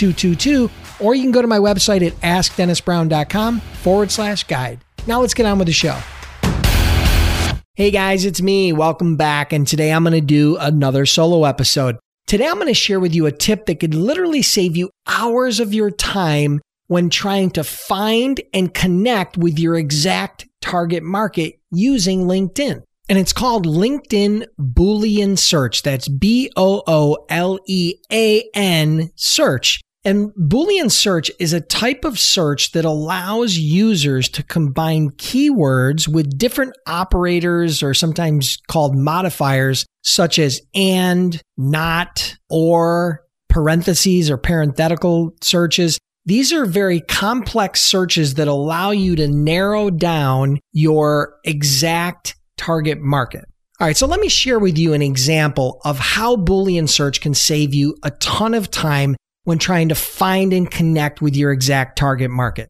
44222, or you can go to my website at askdennisbrown.com forward slash guide. Now let's get on with the show. Hey guys, it's me. Welcome back. And today I'm going to do another solo episode. Today I'm going to share with you a tip that could literally save you hours of your time when trying to find and connect with your exact target market using LinkedIn. And it's called LinkedIn Boolean Search. That's B O O L E A N search. And Boolean search is a type of search that allows users to combine keywords with different operators or sometimes called modifiers such as and, not, or, parentheses or parenthetical searches. These are very complex searches that allow you to narrow down your exact target market. All right, so let me share with you an example of how Boolean search can save you a ton of time when trying to find and connect with your exact target market.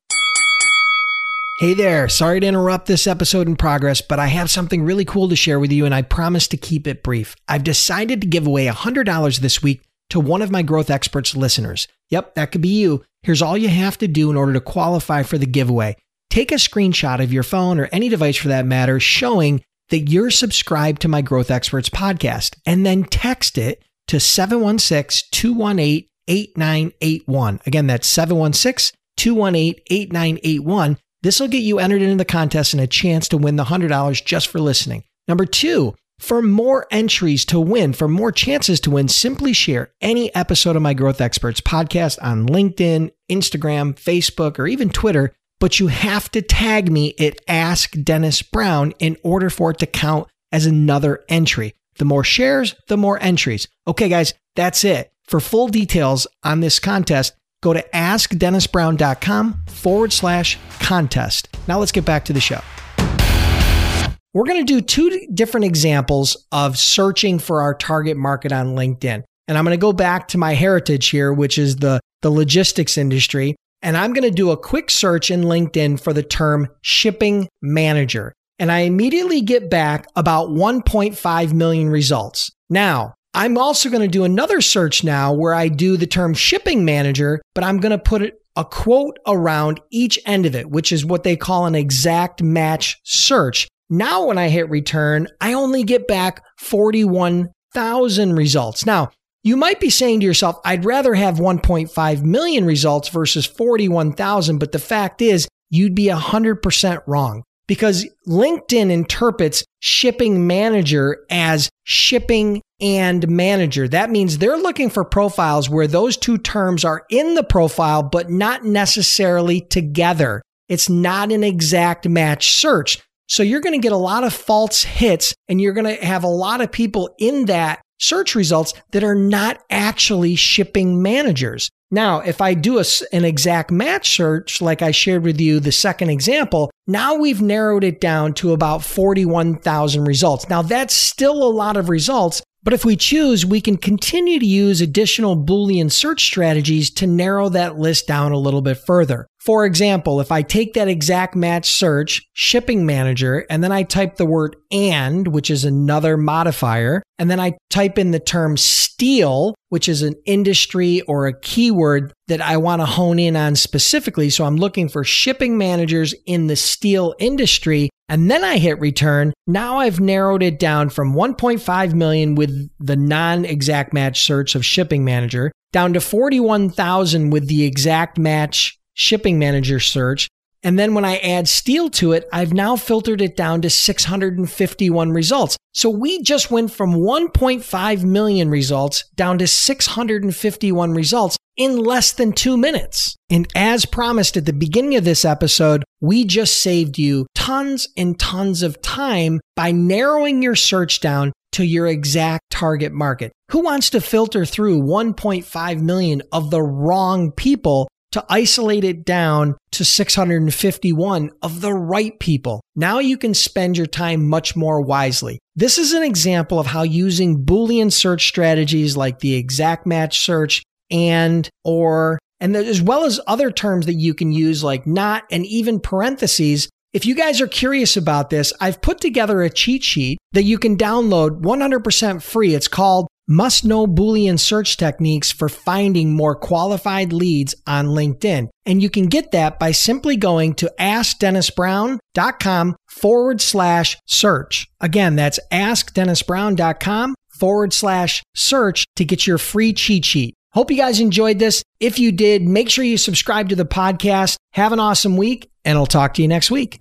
Hey there, sorry to interrupt this episode in progress, but I have something really cool to share with you and I promise to keep it brief. I've decided to give away $100 this week to one of my growth experts listeners. Yep, that could be you. Here's all you have to do in order to qualify for the giveaway. Take a screenshot of your phone or any device for that matter showing that you're subscribed to my Growth Experts podcast and then text it to 716 218 8981. Again, that's 716 218 8981. This will get you entered into the contest and a chance to win the $100 just for listening. Number two, for more entries to win, for more chances to win, simply share any episode of my Growth Experts podcast on LinkedIn, Instagram, Facebook, or even Twitter. But you have to tag me at Ask Dennis Brown in order for it to count as another entry. The more shares, the more entries. Okay, guys, that's it. For full details on this contest, go to askdennisbrown.com forward slash contest. Now let's get back to the show. We're going to do two different examples of searching for our target market on LinkedIn. And I'm going to go back to my heritage here, which is the, the logistics industry. And I'm going to do a quick search in LinkedIn for the term shipping manager. And I immediately get back about 1.5 million results. Now, I'm also going to do another search now where I do the term shipping manager, but I'm going to put a quote around each end of it, which is what they call an exact match search. Now, when I hit return, I only get back 41,000 results. Now, you might be saying to yourself, I'd rather have 1.5 million results versus 41,000, but the fact is, you'd be 100% wrong because LinkedIn interprets shipping manager as shipping and manager. That means they're looking for profiles where those two terms are in the profile, but not necessarily together. It's not an exact match search. So you're going to get a lot of false hits and you're going to have a lot of people in that search results that are not actually shipping managers. Now, if I do a, an exact match search, like I shared with you the second example, now we've narrowed it down to about 41,000 results. Now, that's still a lot of results, but if we choose, we can continue to use additional Boolean search strategies to narrow that list down a little bit further. For example, if I take that exact match search, shipping manager, and then I type the word and, which is another modifier, and then I type in the term steel, which is an industry or a keyword that I want to hone in on specifically. So I'm looking for shipping managers in the steel industry. And then I hit return. Now I've narrowed it down from 1.5 million with the non exact match search of shipping manager down to 41,000 with the exact match shipping manager search. And then when I add steel to it, I've now filtered it down to 651 results. So we just went from 1.5 million results down to 651 results in less than two minutes. And as promised at the beginning of this episode, we just saved you tons and tons of time by narrowing your search down to your exact target market. Who wants to filter through 1.5 million of the wrong people to isolate it down to 651 of the right people. Now you can spend your time much more wisely. This is an example of how using Boolean search strategies like the exact match search and or and as well as other terms that you can use like not and even parentheses if you guys are curious about this, I've put together a cheat sheet that you can download 100% free. It's called Must Know Boolean Search Techniques for Finding More Qualified Leads on LinkedIn. And you can get that by simply going to askdennisbrown.com forward slash search. Again, that's askdennisbrown.com forward slash search to get your free cheat sheet. Hope you guys enjoyed this. If you did, make sure you subscribe to the podcast. Have an awesome week, and I'll talk to you next week.